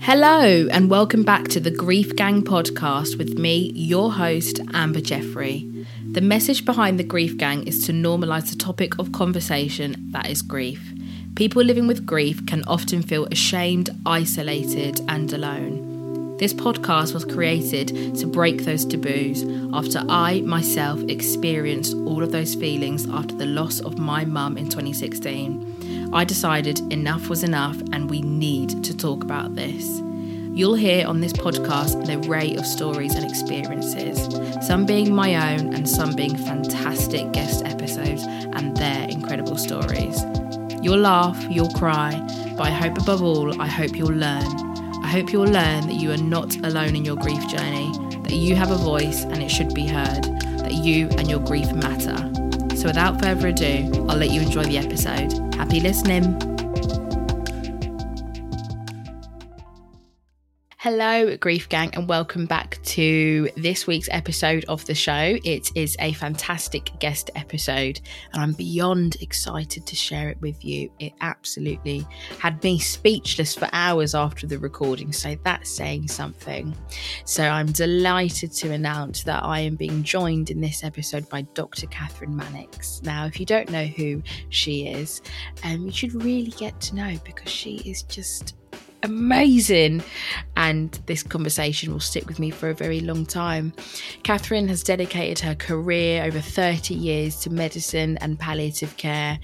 Hello, and welcome back to the Grief Gang podcast with me, your host, Amber Jeffrey. The message behind the Grief Gang is to normalise the topic of conversation that is grief. People living with grief can often feel ashamed, isolated, and alone. This podcast was created to break those taboos after I myself experienced all of those feelings after the loss of my mum in 2016. I decided enough was enough and we need to talk about this. You'll hear on this podcast an array of stories and experiences, some being my own and some being fantastic guest episodes and their incredible stories. You'll laugh, you'll cry, but I hope above all, I hope you'll learn. I hope you'll learn that you are not alone in your grief journey, that you have a voice and it should be heard, that you and your grief matter. So without further ado, I'll let you enjoy the episode. Happy listening. Hello, Grief Gang, and welcome back to this week's episode of the show. It is a fantastic guest episode, and I'm beyond excited to share it with you. It absolutely had me speechless for hours after the recording, so that's saying something. So I'm delighted to announce that I am being joined in this episode by Dr. Kathryn Mannix. Now, if you don't know who she is, um, you should really get to know because she is just amazing. And this conversation will stick with me for a very long time. Kathryn has dedicated her career over 30 years to medicine and palliative care.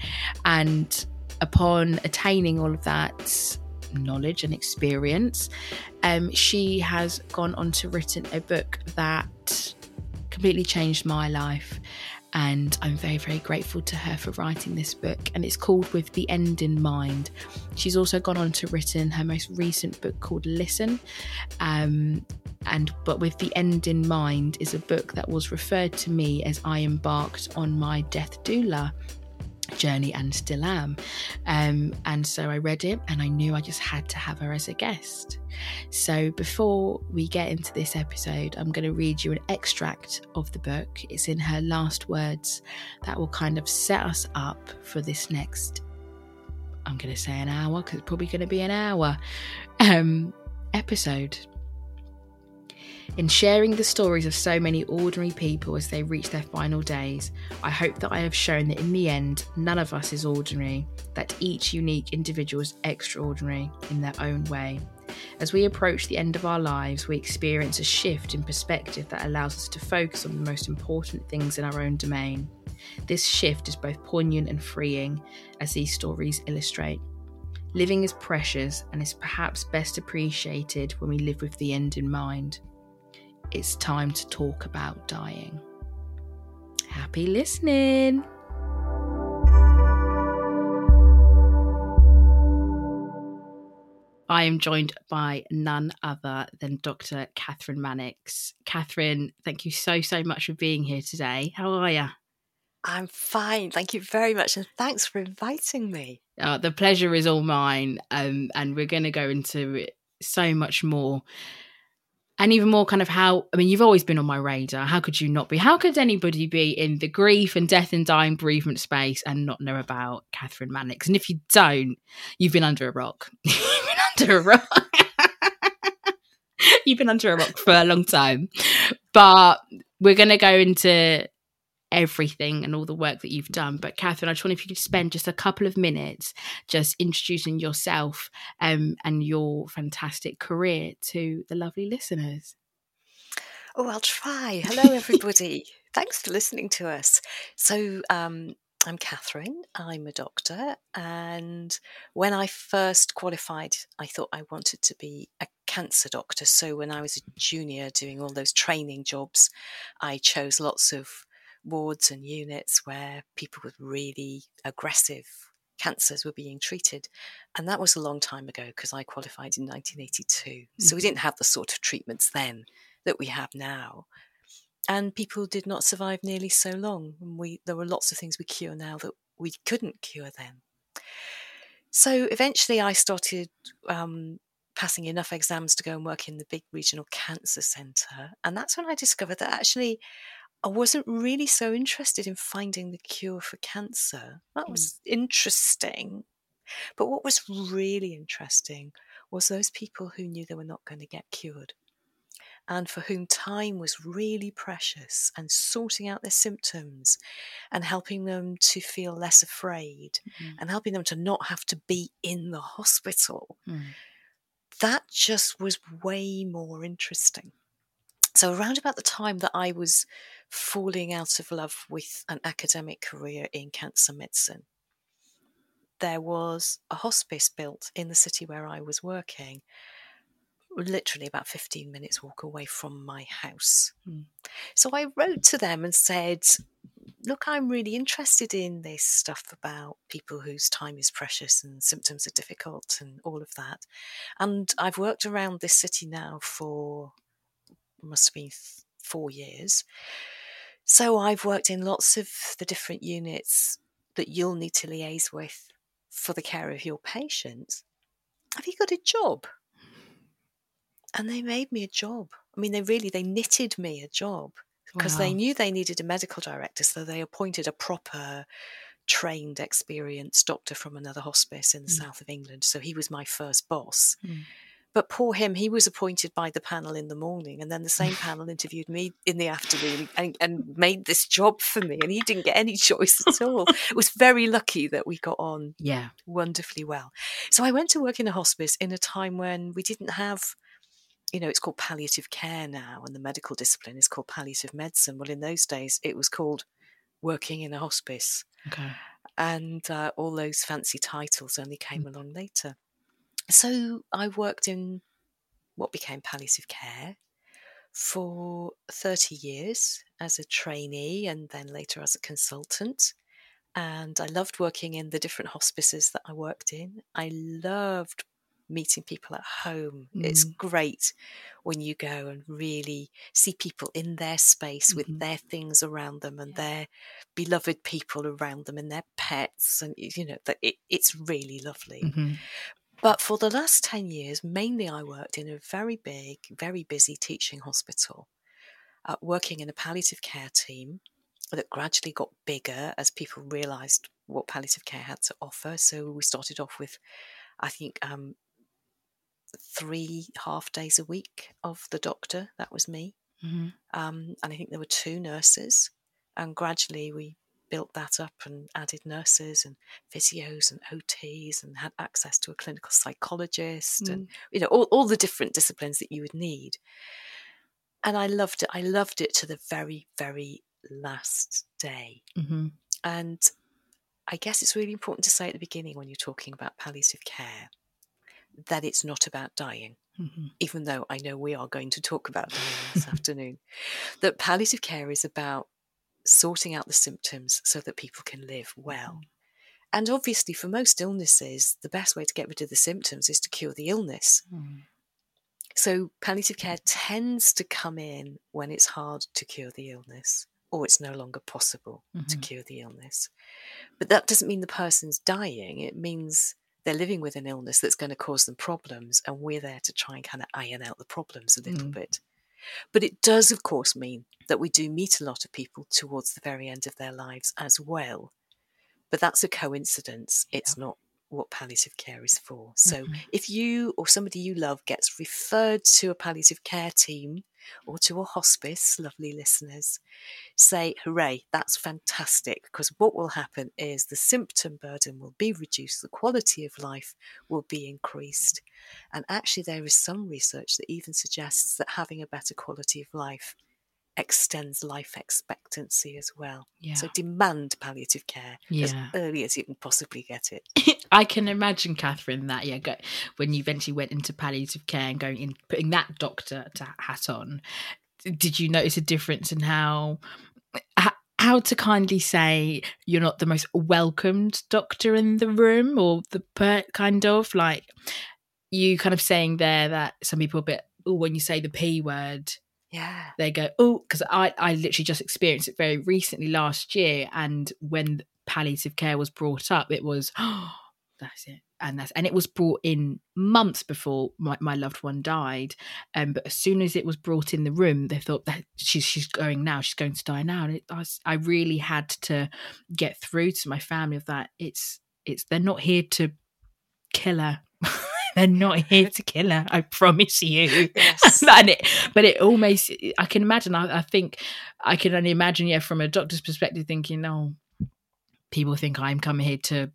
And upon attaining all of that, knowledge and experience, um, she has gone on to written a book that completely changed my life and I'm very, very grateful to her for writing this book. And it's called With the End in Mind. She's also gone on to written her most recent book called Listen. Um, and but with the end in mind is a book that was referred to me as I embarked on my death doula journey and still am. Um, and so I read it and I knew I just had to have her as a guest. So before we get into this episode, I'm going to read you an extract of the book. It's in her last words that will kind of set us up for this next, I'm going to say an hour because it's probably going to be an hour um, episode. In sharing the stories of so many ordinary people as they reach their final days, I hope that I have shown that in the end, none of us is ordinary, that each unique individual is extraordinary in their own way. As we approach the end of our lives, we experience a shift in perspective that allows us to focus on the most important things in our own domain. This shift is both poignant and freeing, as these stories illustrate. Living is precious and is perhaps best appreciated when we live with the end in mind it's time to talk about dying. Happy listening! I am joined by none other than Dr. Kathryn Mannix. Kathryn, thank you so, so much for being here today. How are you? I'm fine. Thank you very much. And thanks for inviting me. Uh, the pleasure is all mine. Um, and we're going to go into so much more. And even more kind of how, I mean, you've always been on my radar. How could you not be? How could anybody be in the grief and death and dying bereavement space and not know about Kathryn Mannix? And if you don't, you've been under a rock. you've been under a rock. you've been under a rock for a long time. But we're going to go into everything and all the work that you've done. But Kathryn, I just wonder if you could spend just a couple of minutes just introducing yourself um, and your fantastic career to the lovely listeners. Oh, I'll try. Hello, everybody. Thanks for listening to us. So, um, I'm Kathryn, I'm a doctor. And when I first qualified, I thought I wanted to be a cancer doctor. So, when I was a junior doing all those training jobs, I chose lots of wards and units where people with really aggressive cancers were being treated. And that was a long time ago because I qualified in 1982. Mm-hmm. So we mm-hmm. didn't have the sort of treatments then that we have now. And people did not survive nearly so long. And we, there were lots of things we cure now that we couldn't cure then. So eventually I started um, passing enough exams to go and work in the big regional cancer centre. And that's when I discovered that actually I wasn't really so interested in finding the cure for cancer. That hmm. was mm. interesting. But what was really interesting was those people who knew they were not going to get cured and for whom time was really precious and sorting out their symptoms and helping them to feel less afraid mm. and helping them to not have to be in the hospital. Mm. That just was way more interesting. So, around about the time that I was falling out of love with an academic career in cancer medicine, there was a hospice built in the city where I was working, literally about 15 minutes walk away from my house. Mm. So I wrote to them and said, Look, I'm really interested in this stuff about people whose time is precious and symptoms are difficult and all of that. And I've worked around this city now for must have been four years. So I've worked in lots of the different units that you'll need to liaise with for the care of your patients. Have you got a job? And they made me a job. I mean, they really they knitted me a job because wow. they knew they needed a medical director, so they appointed a proper trained, experienced doctor from another hospice in the mm. south of England. So he was my first boss. Mm. But poor him, he was appointed by the panel in the morning, and then the same panel interviewed me in the afternoon and, and, made this job for me, and he didn't get any choice at all. it was very lucky that we got on yeah. wonderfully well. So I went to work in a hospice in a time when we didn't have you know, it's called palliative care now, and the medical discipline is called palliative medicine. Well, in those days, it was called working in a hospice. Okay. And uh, all those fancy titles only came mm. along later. So I worked in what became palliative care for 30 years as a trainee and then later as a consultant. And I loved working in the different hospices that I worked in. I loved meeting people at home. Mm. It's great when you go and really see people in their space mm-hmm. with their things around them and yeah. their beloved people around them and their pets. And, you know, that it, it's really lovely. Mm-hmm. But for the last 10 years, mainly I worked in a very big, very busy teaching hospital, uh, working in a palliative care team that gradually got bigger as people realised what palliative care had to offer. So we started off with, I think, um, three half days a week of the doctor. That was me. Mm-hmm. Um, and I think there were two nurses. And gradually we built that up and added nurses and physios and OTs and had access to a clinical psychologist mm. and you know all, all the different disciplines that you would need. And I loved it. I loved it to the very, very last day. Mm-hmm. And I guess it's really important to say at the beginning when you're talking about palliative care that it's not about dying. Mm-hmm. Even though I know we are going to talk about dying this afternoon, that palliative care is about sorting out the symptoms so that people can live well. Mm. And obviously, for most illnesses, the best way to get rid of the symptoms is to cure the illness. Mm. So, palliative care tends to come in when it's hard to cure the illness. or it's no longer possible to Mhm. cure the illness. But that doesn't mean the person's dying. It means they're living with an illness that's going to cause them problems, and we're there to try and kind of iron out the problems a little Mm. bit. But it does, of course, mean that we do meet a lot of people towards the very end of their lives as well. But that's a coincidence. It's not what palliative care is for. So Mhm. if you or somebody you love gets referred to a palliative care team or to a hospice, lovely listeners, say, hooray, that's fantastic. Because what will happen is the symptom burden will be reduced, the quality of life will be increased. And actually, there is some research that even suggests that having a better quality of life extends life expectancy as well. Yeah. So demand palliative care as Yeah. early as you can possibly get it. I can imagine, Kathryn, that yeah, go, when you eventually went into palliative care and going in, putting that doctor to hat on, did you notice a difference in how h- how to kindly say you're not the most welcomed doctor in the room, or the per, kind of like you kind of saying there that some people a bit oh when you say the p word Yeah. they go oh because i i literally just experienced it very recently last year and when palliative care was brought up it was oh that's it and that's and it was brought in months before my, my loved one died um but as soon as it was brought in the room they thought that she's she's going now she's going to die now and it, I, I really had to get through to my family of that it's it's they're not here to kill her they're not here to kill her i promise you Yes. and it, but it almost i can imagine I, I think i can only imagine yeah from a doctor's perspective thinking oh people think i'm coming here to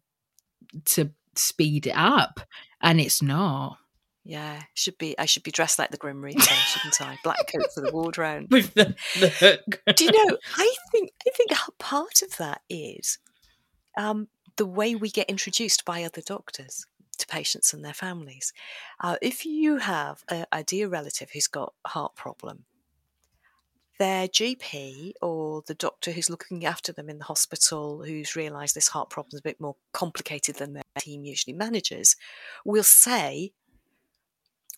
to speed it up and it's not Yeah, should be. I should be dressed like the Grim Reaper, shouldn't I? Black coat for the ward round. with the, the hook Do you know? I think. I think part of that is um, the way we get introduced by other doctors to patients and their families. Uh, if you have a, a dear relative who's got a heart problem, their GP or the doctor who's looking after them in the hospital, who's realised this heart problem is a bit more complicated than their team usually manages, will say,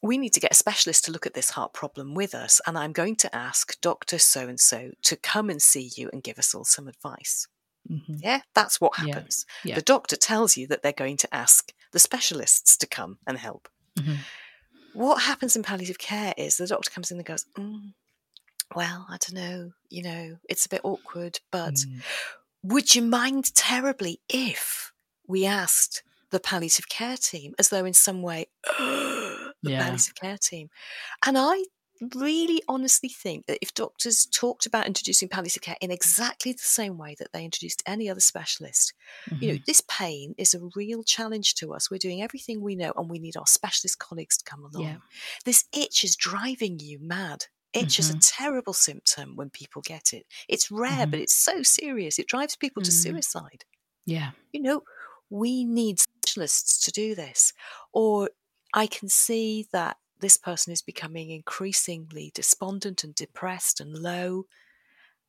we need to get a specialist to look at this heart problem with us, and I'm going to ask Dr. So and so to come and see you and give us all some advice. Mhm. Yeah, that's what Yeah, happens. yeah. The doctor tells you that they're going to ask the specialists to come and help. Mhm. What happens in palliative care is the doctor comes in and goes, mm, Well, I don't know, you know, it's a bit awkward, but Mm. would you mind terribly if we asked the palliative care team as though in some way the Yeah. palliative care team and i really honestly think that if doctors talked about introducing palliative care in exactly the same way that they introduced any other specialist you know Mhm. this pain is a real challenge to us we're doing everything we know and we need our specialist colleagues to come along Yeah. this itch is driving you mad itch is a Mhm. terrible symptom when people get it it's rare Mhm. but it's so serious it drives people to Mm. suicide yeah you know, we need specialists to do this. Or I can see that this person is becoming increasingly despondent and depressed and low.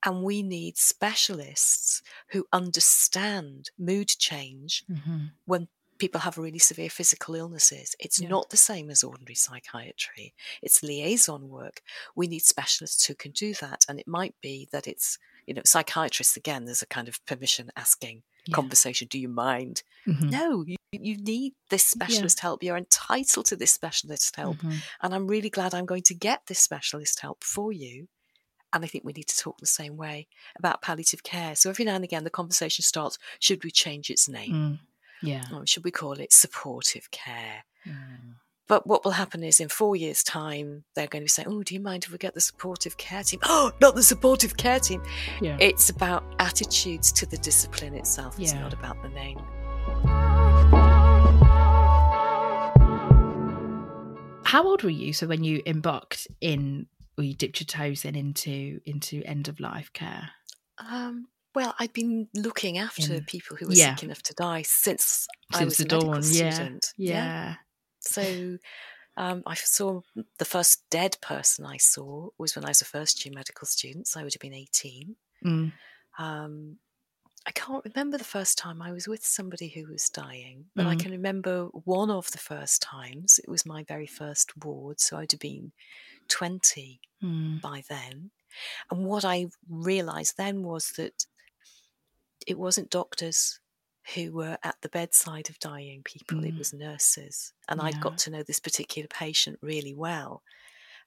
And we need specialists who understand mood change Mhm. when people have really severe physical illnesses. It's Yeah. not the same as ordinary psychiatry, it's liaison work. We need specialists who can do that. And it might be that it's, you know, psychiatrists, again, there's a kind of permission asking Yeah. conversation do you mind? Mhm. No, you, you need this specialist help. You're entitled to this specialist help. Mhm. And I'm really glad I'm going to get this specialist help for you. And I think we need to talk the same way about palliative care. So every now and again, the conversation starts should we change its name? Mm. yeah Or should we call it supportive care? Mm. But what will happen is in four years' time, they're going to be saying, Oh, do you mind if we get the supportive care team? Oh, not the supportive care team. yeah It's about attitudes to the discipline itself, it's Yeah. not about the name. how old were you so when you embarked in or you dipped your toes in into into end of life care Um, well, I'd been looking after In- people who were yeah. sick enough to die since, I was the a medical dawn yeah student. yeah So um, I saw the first dead person I saw was when I was a first year medical student. So I would have been 18. Mm. Um, I can't remember the first time I was with somebody who was dying, but I Mm. can remember one of the first times. It was my very first ward. So I'd have been 20 Mm. by then. And what I realized then was that it wasn't doctors who were at the bedside of dying people, it Mm. was nurses. And I'd got to know this particular patient really well.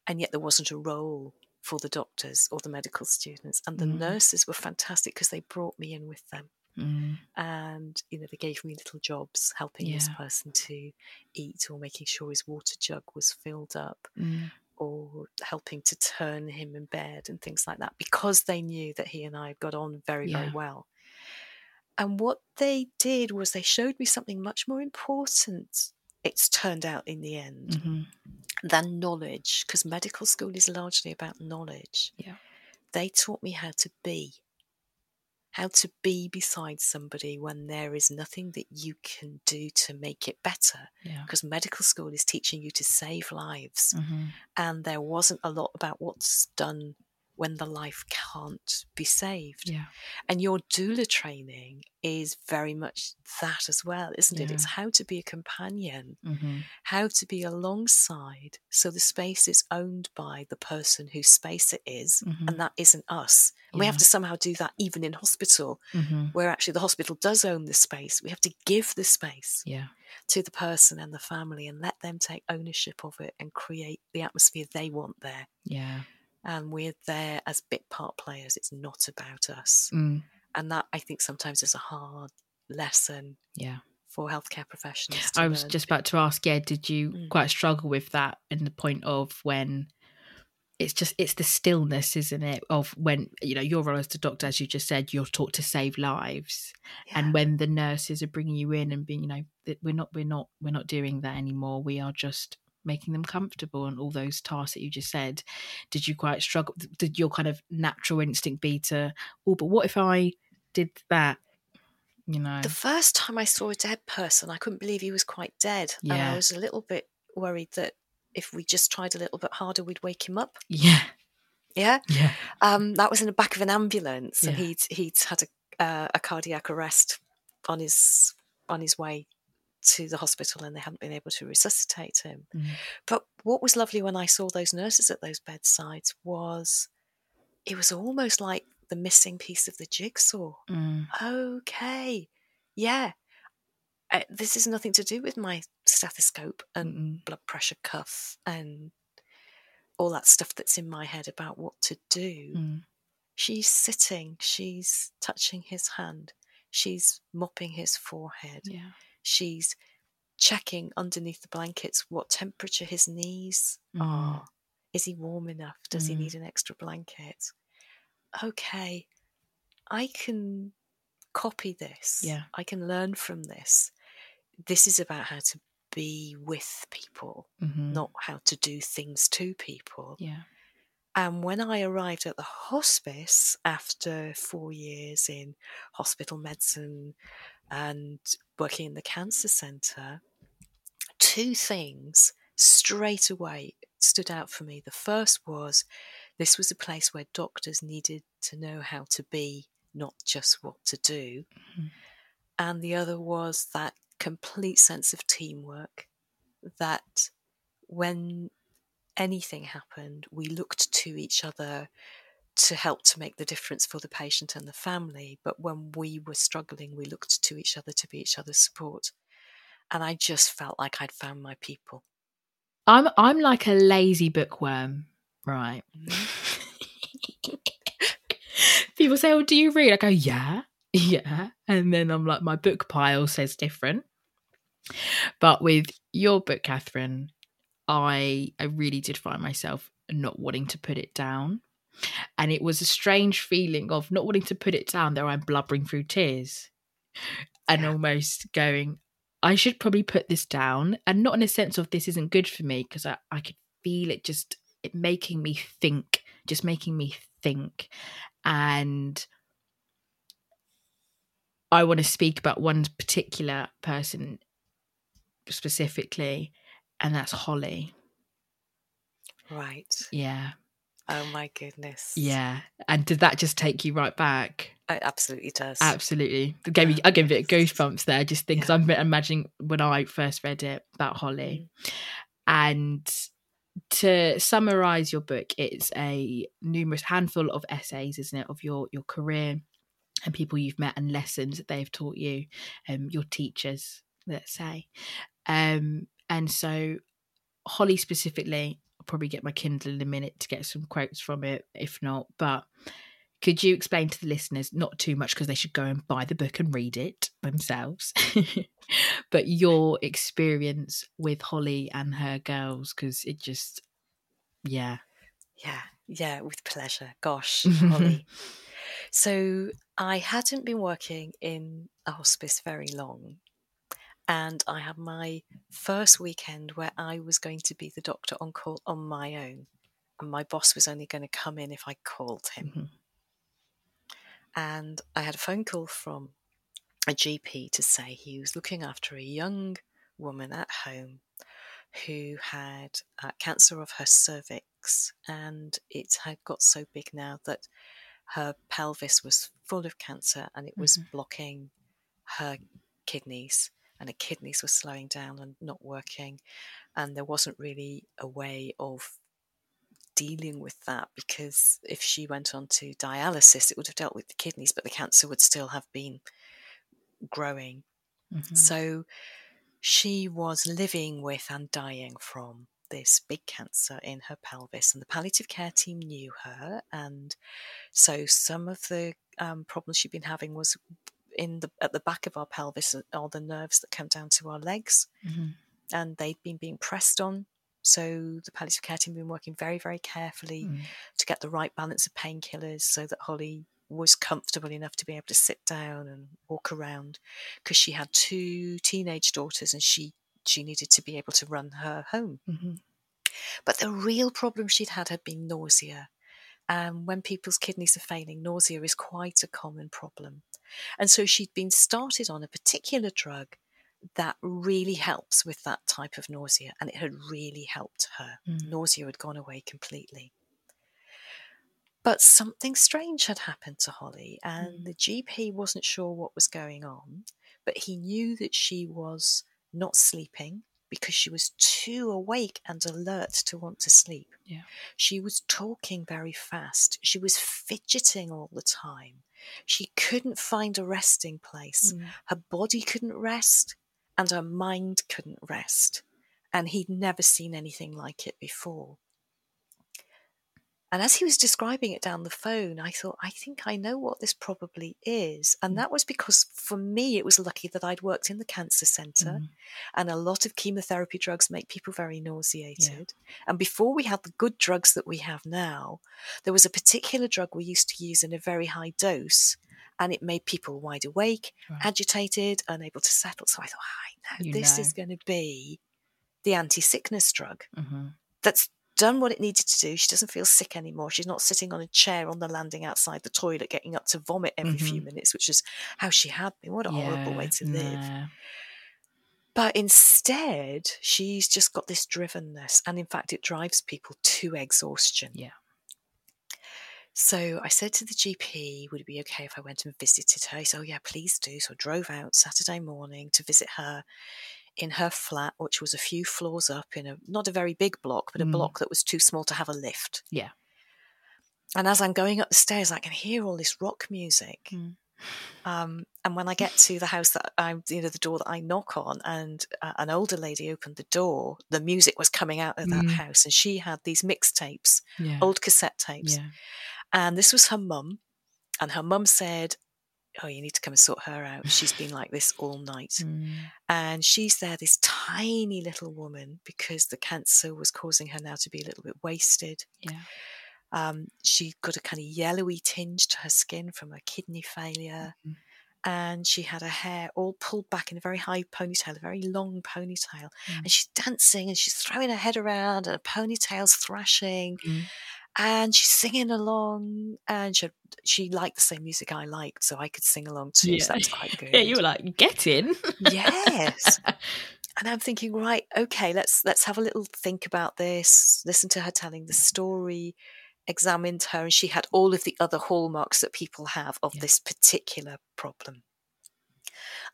And yet there wasn't a role for the doctors or the medical students. And the Mm. nurses were fantastic because they brought me in with them Mm. and you know they gave me little jobs helping this person to eat or making sure his water jug was filled up Mm. or helping to turn him in bed and things like that because they knew that he and I had got on very very well and what they did was they showed me something much more important it's turned out in the end Mhm. than knowledge because medical school is largely about knowledge Yeah. they taught me how to be how to be beside somebody when there is nothing that you can do to make it better Yeah. because medical school is teaching you to save lives Mhm. and there wasn't a lot about what's done when the life can't be saved Yeah. and your doula training is very much that as well isn't it it's how to be a companion Mhm. how to be alongside so the space is owned by the person whose space it is, Mhm. and that isn't us and we have to somehow do that even in hospital Mhm. where actually the hospital does own the space we have to give the space Yeah. to the person and the family and let them take ownership of it and create the atmosphere they want there Yeah. And we're there as bit part players it's not about us Mm. and that i think sometimes is a hard lesson Yeah. for healthcare professionals I was learn. just about to ask, yeah, did you Mm. quite struggle with that in the point of when it's just it's the stillness, isn't it? Of when you know your role as the doctor, as you just said, you're taught to save lives, Yeah. and when the nurses are bringing you in and being, you know, that we're not, we're not, we're not doing that anymore. We are just making them comfortable and all those tasks that you just said. Did you quite struggle? Did your kind of natural instinct be to, oh, but what if I did that? You know, The first time I saw a dead person, I couldn't believe he was quite dead. And I was a little bit worried that if we just tried a little bit harder, we'd wake him up. yeah, Yeah. yeah, Um, that was in the back of an ambulance, and he'd he'd had a uh, a cardiac arrest on his on his way to the hospital, and they hadn't been able to resuscitate him. Mm. But what was lovely when I saw those nurses at those bedsides was it was almost like the missing piece of the jigsaw. Mm. okay, yeah, uh, this is nothing to do with my stethoscope and Mm-mm. blood pressure cuff and all that stuff that's in my head about what to do. Mm. She's sitting, she's touching his hand, she's mopping his forehead, yeah. She's checking underneath the blankets what temperature his knees Mm. are. Is he warm enough? Does he Mm. need an extra blanket? Okay, I can copy this. Yeah. I can learn from this. This is about how to be with people, Mhm. not how to do things to people. Yeah. And when I arrived at the hospice after four years in hospital medicine and working in the cancer centre, two things straight away stood out for me. The first was this was a place where doctors needed to know how to be, not just what to do. Mhm. And the other was that complete sense of teamwork that when anything happened, we looked to each other to help to make the difference for the patient and the family. But when we were struggling, we looked to each other to be each other's support. And I just felt like I'd found my people. I'm I'm like a lazy bookworm, right? Mm-hmm. People say, "Oh, do you read?" I go, "Yeah, yeah," and then I'm like, my book pile says different. But with your book, Kathryn, I I really did find myself not wanting to put it down, and it was a strange feeling of not wanting to put it down. There, I'm blubbering through tears, and almost going, I should probably put this down, and not in a sense of this isn't good for me, because I, I could feel it just it making me think, just making me think. And I want to speak about one particular person specifically, and that's Hollie. Right. Yeah. Oh my goodness. Yeah. And did that just take you right back? It absolutely does. Absolutely. It gave me, I gave me it goosebumps there, just think, because Yeah. I'm imagining when I first read it about Hollie. Mm. And to summarize your book, it's a numerous handful of essays, isn't it, of your your career and people you've met and lessons that they've taught you, um, your teachers, let's say. Um, and so Hollie specifically, I'll probably get my Kindle in a minute to get some quotes from it, if not. But could you explain to the listeners, not too much because they should go and buy the book and read it themselves, but your experience with Hollie and her girls? Because it just, yeah. Yeah, yeah, with pleasure. Gosh, Hollie. so I hadn't been working in a hospice very long and I had my first weekend where I was going to be the doctor on call on my own, and my boss was only going to come in if I called him. Mm-hmm. And I had a phone call from a GP to say he was looking after a young woman at home who had uh, cancer of her cervix, and it had got so big now that her pelvis was full of cancer and it was mm-hmm. blocking her kidneys and her kidneys were slowing down and not working. And there wasn't really a way of dealing with that because if she went on to dialysis, it would have dealt with the kidneys, but the cancer would still have been growing. Mm-hmm. So she was living with and dying from this big cancer in her pelvis, and the palliative care team knew her. And so some of the um, problems she'd been having was in the at the back of our pelvis are the nerves that come down to our legs, mm-hmm. and they've been being pressed on. So the palliative care team had been working very, very carefully mm. to get the right balance of painkillers so that Hollie was comfortable enough to be able to sit down and walk around because she had two teenage daughters and she she needed to be able to run her home. Mm-hmm. But the real problem she'd had had been nausea. And when people's kidneys are failing, nausea is quite a common problem. And so she'd been started on a particular drug that really helps with that type of nausea, and it had really helped her. Mm. Nausea had gone away completely. But something strange had happened to Hollie, and mm. the GP wasn't sure what was going on, but he knew that she was not sleeping because she was too awake and alert to want to sleep. Yeah. She was talking very fast. She was fidgeting all the time. She couldn't find a resting place. Mm. Her body couldn't rest and her mind couldn't rest. And he'd never seen anything like it before. And as he was describing it down the phone, I thought, I think I know what this probably is. And mm. that was because for me, it was lucky that I'd worked in the cancer center. Mm. And a lot of chemotherapy drugs make people very nauseated. Yeah. And before we had the good drugs that we have now, there was a particular drug we used to use in a very high dose. And it made people wide awake, right. agitated, unable to settle. So I thought, I know you this know. is going to be the anti sickness drug. Mm-hmm. That's done what it needed to do. She doesn't feel sick anymore. She's not sitting on a chair on the landing outside the toilet, getting up to vomit every mm-hmm. few minutes, which is how she had been. What a yeah, horrible way to live. But instead, she's just got this drivenness. And in fact, it drives people to exhaustion. Yeah. So I said to the GP, would it be okay if I went and visited her? He said, Oh, yeah, please do. So I drove out Saturday morning to visit her in her flat, which was a few floors up in a not a very big block, but a mm. block that was too small to have a lift. Yeah. And as I'm going up the stairs, I can hear all this rock music. Mm. Um, and when I get to the house that I'm, you know, the door that I knock on, and uh, an older lady opened the door, the music was coming out of that mm. house, and she had these mixtapes, yeah. old cassette tapes. Yeah. And this was her mum. And her mum said, oh, you need to come and sort her out. She's been like this all night. Mm. And she's there, this tiny little woman, because the cancer was causing her now to be a little bit wasted. Yeah. Um, she got a kind of yellowy tinge to her skin from her kidney failure. Mm. And she had her hair all pulled back in a very high ponytail, a very long ponytail. Mm. And she's dancing and she's throwing her head around and her ponytail's thrashing. Mm and she's singing along and she, she liked the same music I liked so I could sing along too yeah. so that's quite good yeah you were like get in yes and I'm thinking right okay let's let's have a little think about this listen to her telling the story examined her and she had all of the other hallmarks that people have of yeah. this particular problem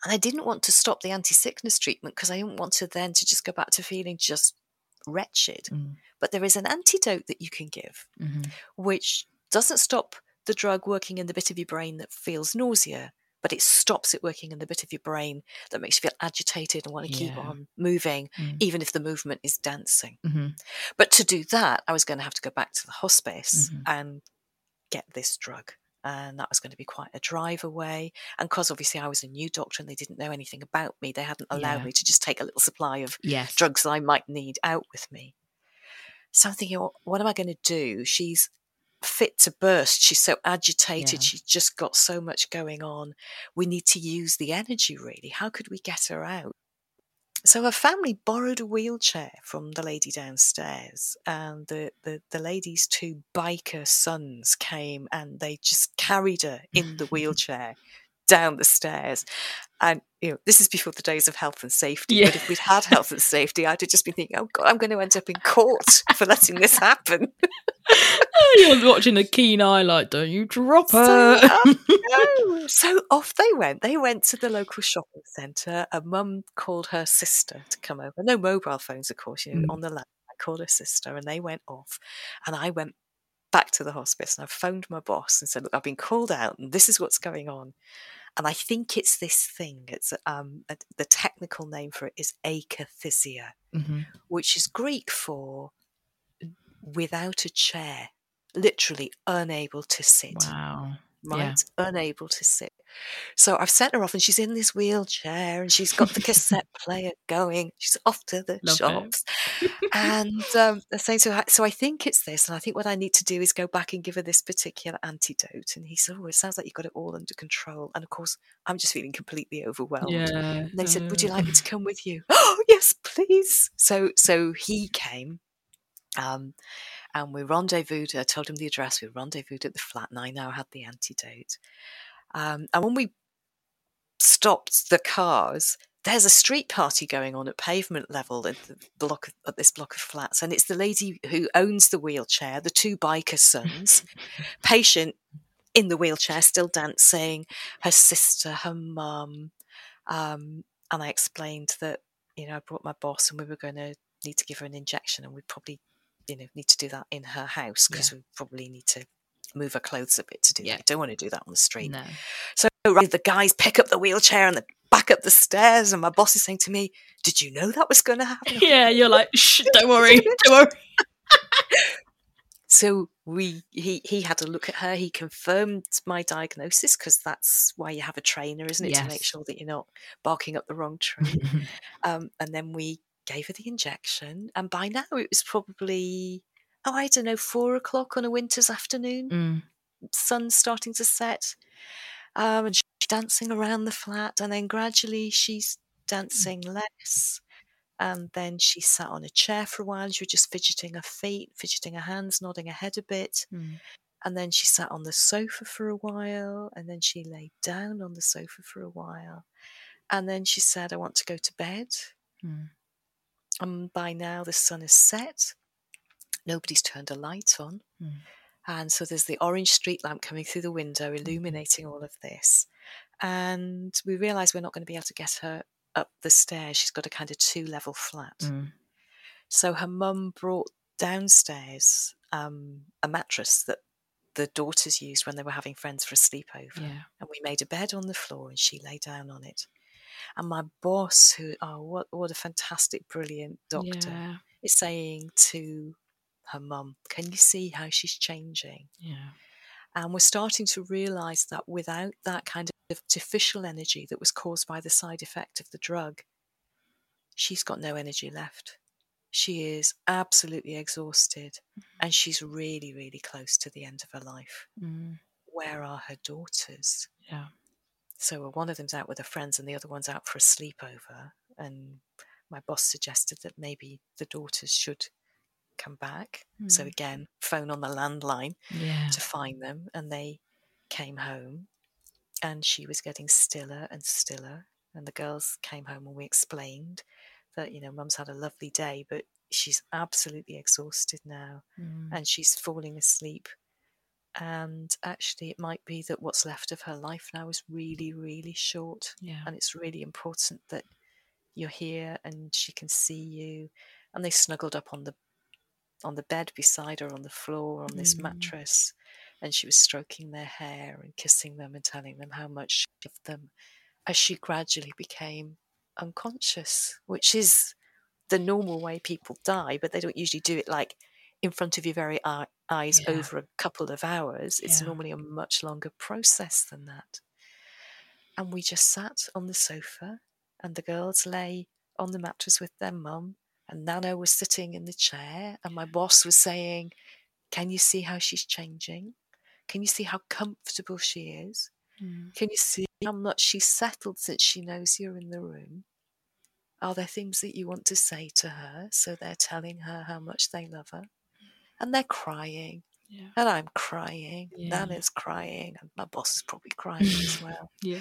and I didn't want to stop the anti-sickness treatment because I didn't want to then to just go back to feeling just wretched. Mm. But there is an antidote that you can give, hmm which doesn't stop the drug working in the bit of your brain that feels nausea, but it stops it working in the bit of your brain that makes you feel agitated and want to keep on moving, Mm. even if the movement is dancing. hmm But to do that, I was going to have to go back to the hospice Mhm. and get this drug. And that was going to be quite a drive away. And because obviously I was a new doctor and they didn't know anything about me, they hadn't allowed Yeah. me to just take a little supply of Yes. drugs that I might need out with me. So I'm thinking, "What- what am I going to do? She's fit to burst. She's so agitated. Yeah. She's just got so much going on. We need to use the energy, really. How could we get her out? So her family borrowed a wheelchair from the lady downstairs, and the, the, the lady's two biker sons came and they just carried her in the wheelchair down the stairs. And you know, this is before the days of health and safety. Yeah. But if we'd had health and safety, I'd have just been thinking, "Oh God, I'm going to end up in court for letting this happen." You're watching a keen eye, like, don't you drop So, her. no. So off they went. They went to the local shopping centre. A mum called her sister to come over. No mobile phones, of course, you know, Mm. on the land. I called her sister and they went off. And I went back to the hospice and I phoned my boss and said, Look, I've been called out and this is what's going on. And I think it's this thing. It's um, a, the technical name for it is akathisia, Mhm. which is Greek for without a chair, literally unable to sit Wow. Yeah. Unable to sit. So I've sent her off and she's in this wheelchair and she's got the cassette player going. She's off to the Love shops. and um, they're saying, so I, so I think it's this. And I think what I need to do is go back and give her this particular antidote. And he said, oh, it sounds like you've got it all under control. And of course, I'm just feeling completely overwhelmed. Yeah. And they said, "Would you like me to come with you?" Oh, yes, please. So, so he came, um, and we rendezvoused. I told him the address. We rendezvoused at the flat, and I now had the antidote. Um, and when we stopped the cars, there's a street party going on at pavement level at the block at this block of flats, and it's the lady who owns the wheelchair, the two biker sons, patient in the wheelchair, still dancing, her sister, her mum, um, and I explained that you know I brought my boss and we were going to need to give her an injection, and we'd probably you know need to do that in her house because we probably need to move her clothes a bit to do Yeah. that. Don't want to do that on the street. No. So right, the guys pick up the wheelchair and they back up the stairs, and my boss is saying to me, "Did you know that was going to happen?" Yeah, you're like, shh, don't worry, don't worry. So we he he had a look at her. He confirmed my diagnosis because that's why you have a trainer, isn't it, to make sure that you're not barking up the wrong tree. um, and then we gave her the injection, and by now it was probably oh I don't know four o'clock on a winter's afternoon. Mm. Sun's starting to set, um, and she's dancing around the flat, and then gradually she's dancing less. And then she sat on a chair for a while. She was just fidgeting her feet, fidgeting her hands, nodding her head a bit. Mm. And then she sat on the sofa for a while. And then she lay down on the sofa for a while. And then she said, I want to go to bed. Mm. And by now the sun is set. Nobody's turned a light on. Mm. And so there's the orange street lamp coming through the window, illuminating all of this. And we realise we're not going to be able to get her up the stairs. She's got a kind of two level flat. Mm. So her mum brought downstairs um, a mattress that the daughters used when they were having friends for a sleepover. Yeah. And we made a bed on the floor and she lay down on it. And my boss, who, oh, what, what a fantastic, brilliant doctor, Yeah. is saying to her mum, Can you see how she's changing? Yeah. And we're starting to realize that without that kind of artificial energy that was caused by the side effect of the drug, she's got no energy left. She is absolutely exhausted and she's really, really close to the end of her life. Mm. Where are her daughters? Yeah. So one of them's out with her friends and the other one's out for a sleepover. And my boss suggested that maybe the daughters should come back. So Mm. again, phone on the landline Yeah. to find them and they came home and she was getting stiller and stiller and the girls came home and we explained that you know mum's had a lovely day but she's absolutely exhausted now Mm. and she's falling asleep and actually it might be that what's left of her life now is really really short Yeah. and it's really important that you're here and she can see you and they snuggled up on the on the bed beside her on the floor on this Mm. mattress and she was stroking their hair and kissing them and telling them how much she loved them as she gradually became unconscious which is the normal way people die but they don't usually do it like in front of your very eye, eyes Yeah. over a couple of hours it's Yeah. normally a much longer process than that and we just sat on the sofa and the girls lay on the mattress with their mum and Nana was sitting in the chair and my boss was saying, Can you see how she's changing? Can you see how comfortable she is? Mm. Can you see how much she's settled since she knows you're in the room? Are there things that you want to say to her? So they're telling her how much they love her. And they're crying. Yeah. And I'm crying. Yeah. Nana's crying. And my boss is probably crying as well. Yeah.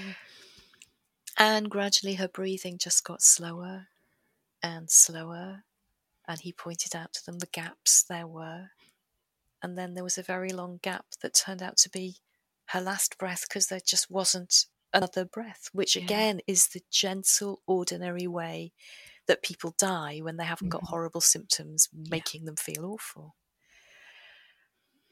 And gradually her breathing just got slower and slower. And he pointed out to them the gaps there were. And then there was a very long gap that turned out to be her last breath because there just wasn't another breath, which Yeah. again is the gentle, ordinary way that people die when they haven't got Mhm. horrible symptoms making them feel awful.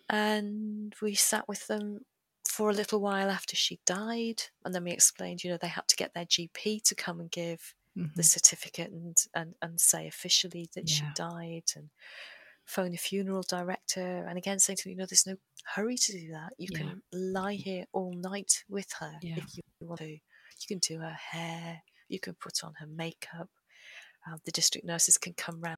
And we sat with them for a little while after she died. And then we explained, you know, they had to get their GP to come and give the Mhm. certificate and, and, and say officially that she died and phone a funeral director. And again, saying to them, you know, there's no hurry to do that. You Yeah. can lie here all night with her Yeah. if you want to. You can do her hair, you can put on her makeup. Uh, the district nurses can come round.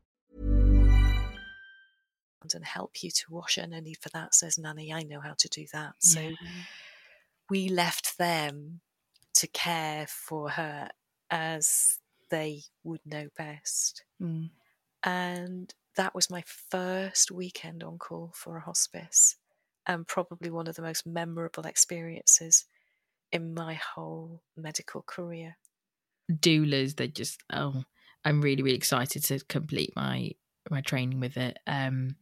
And help you to wash her. No need for that, says Nanny. I know how to do that. So we left them to care for her as they would know best. Mm. And that was my first weekend on call for a hospice, and probably one of the most memorable experiences in my whole medical career. doulas they just oh i'm really really excited to complete my my training with it um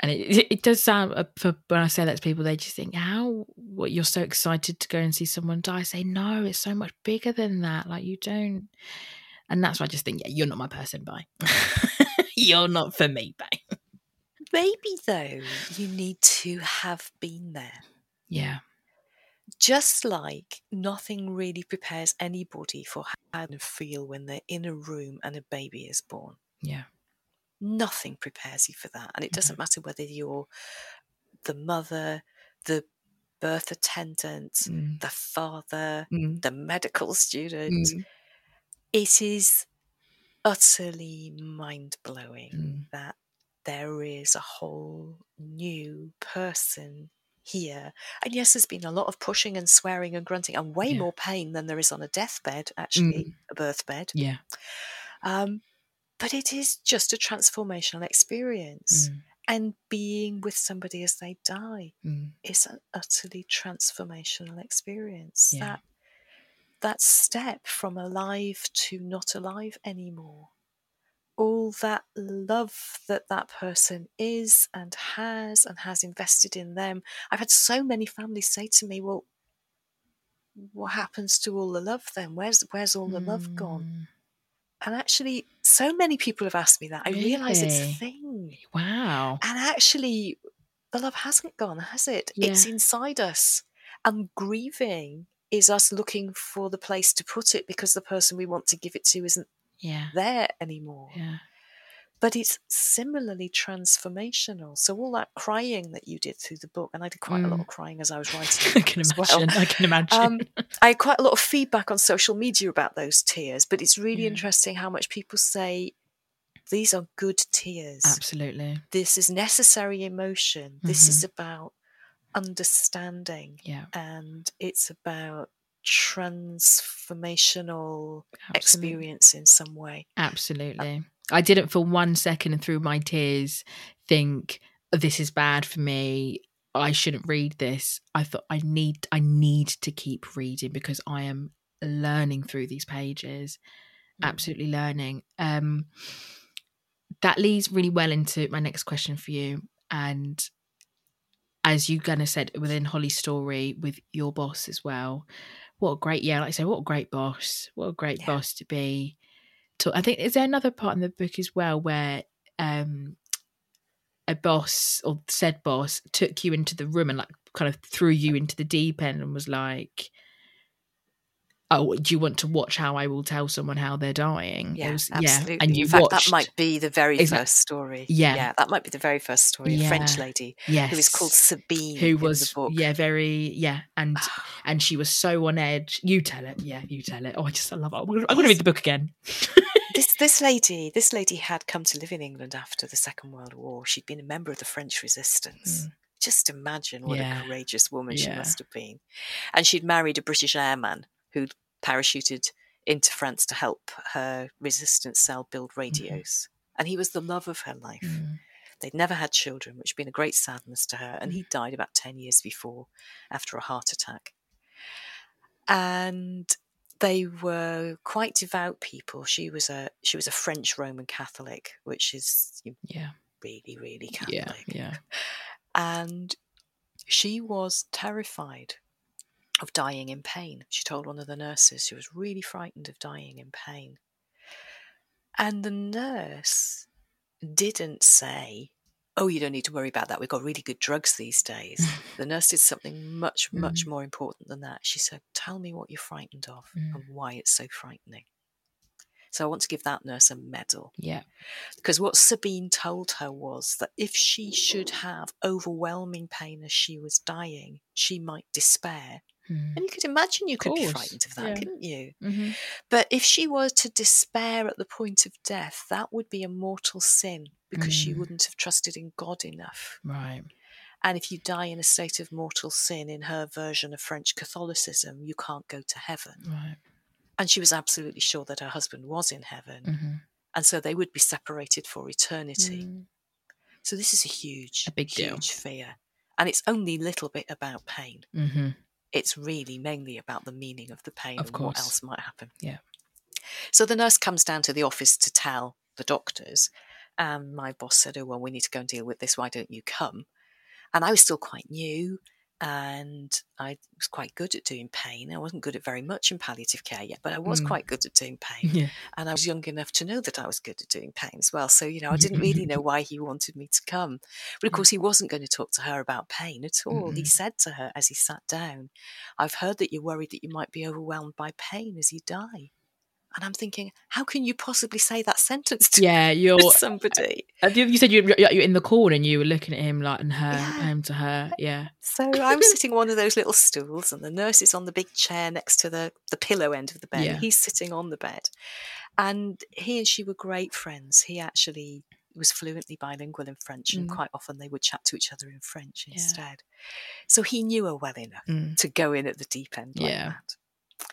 and it it does sound uh, for when i say that to people they just think how what you're so excited to go and see someone die I say no it's so much bigger than that like you don't and that's why i just think yeah you're not my person bye you're not for me bye Maybe, though, you need to have been there. yeah just like nothing really prepares anybody for how to feel when they're in a room and a baby is born. Yeah Nothing prepares you for that. And it doesn't matter whether you're the mother, the birth attendant, Mm. the father, Mm. the medical student. Mm. It is utterly mind blowing Mm. that there is a whole new person here. And yes, there's been a lot of pushing and swearing and grunting, and way Yeah. more pain than there is on a deathbed, actually, a birth bed. yeah Um, but it is just a transformational experience. Mm. And being with somebody as they die Mm. is an utterly transformational experience. Yeah. That that step from alive to not alive anymore. All that love that that person is and has and has invested in them. I've had so many families say to me, "Well, what happens to all the love then? Where's where's all the love gone?" And actually, so many people have asked me that. I realise it's a thing. wow And actually, the love hasn't gone, has it? It's inside us. And grieving is us looking for the place to put it because the person we want to give it to isn't Yeah. there anymore. Yeah. But it's similarly transformational. So all that crying that you did through the book, and I did quite a lot Mm. of crying as I was writing. I can imagine. well. I can imagine. Um, I had quite a lot of feedback on social media about those tears, but it's really Yeah. interesting how much people say these are good tears. Absolutely. This is necessary emotion. This is Mm-hmm. about understanding, Yeah. and it's about transformational Absolutely. experience in some way. Absolutely. I didn't for one second through my tears think this is bad for me. I shouldn't read this. I thought I need I need to keep reading because I am learning through these pages. Mm. Absolutely learning. Um that leads really well into my next question for you. And as you kind of said within Hollie's story with your boss as well, what a great yeah, like I say, what a great boss. What a great Yeah. boss to be. To, I think is there another part in the book as well where um a boss or said boss took you into the room and like kind of threw you into the deep end and was like oh do you want to watch how i will tell someone how they're dying Yeah, was- absolutely. and you in fact, watched that might be the very first story. Yeah. yeah, that might be the very first story. A French lady yes who is called Sabine. who in was the book. yeah very yeah and ah. and she was so on edge you tell it yeah you tell it oh i just i love it i'm gonna, read the book again this this lady this lady had come to live in England after the Second World War. She'd been a member of the French Resistance. Hmm. Just imagine what. Yeah. a courageous woman she must have been. And she'd married a British airman who'd parachuted into France to help her resistance cell build radios. And he was the love of her life. Mm. They'd never had children, which had been a great sadness to her. And he died about 10 years before after a heart attack. And they were quite devout people. She was a she was a French Roman Catholic, which is yeah really, really Catholic. yeah yeah And she was terrified of dying in pain. She told one of the nurses she was really frightened of dying in pain. And the nurse didn't say, Oh, you don't need to worry about that. We've got really good drugs these days. the nurse did something much, much more important than that. She said, Tell me what you're frightened of Mm. and why it's so frightening. So I want to give that nurse a medal yeah because what Sabine told her was that if she should have overwhelming pain as she was dying, she might despair. Mm. And you could imagine you could be frightened of that, yeah. couldn't you? Mhm. But if she were to despair at the point of death, that would be a mortal sin because she Mm. wouldn't have trusted in God enough. right And if you die in a state of mortal sin in her version of French Catholicism, you can't go to heaven. right And she was absolutely sure that her husband was in heaven. hmm And so they would be separated for eternity. Mm. So this is a huge, A big deal. huge fear. And it's only a little bit about pain. hmm It's really mainly about the meaning of the pain Of and course. what else might happen. Yeah. So the nurse comes down to the office to tell the doctors. And my boss said, Oh, well, we need to go and deal with this. Why don't you come? And I was still quite new and I was quite good at doing pain. I wasn't good at very much in palliative care yet, but I was Mm. quite good at doing pain. yeah And I was young enough to know that I was good at doing pain as well. So, you know, I didn't really know why he wanted me to come. But of course, he wasn't going to talk to her about pain at all. He Mm-mm. said to her as he sat down, I've heard that you're worried that you might be overwhelmed by pain as you die. And I'm thinking, how can you possibly say that sentence to yeah you're somebody? Uh, you you said you you're in the corner and you were looking at him like and her Yeah. him to her yeah So I'm sitting one of those little stools, and the nurse is on the big chair next to the, the pillow end of the bed. Yeah. He's sitting on the bed. And he and she were great friends. He actually was fluently bilingual in French, and Mm. quite often they would chat to each other in French Yeah. instead. So he knew her well enough Mm. to go in at the deep end like Yeah. that.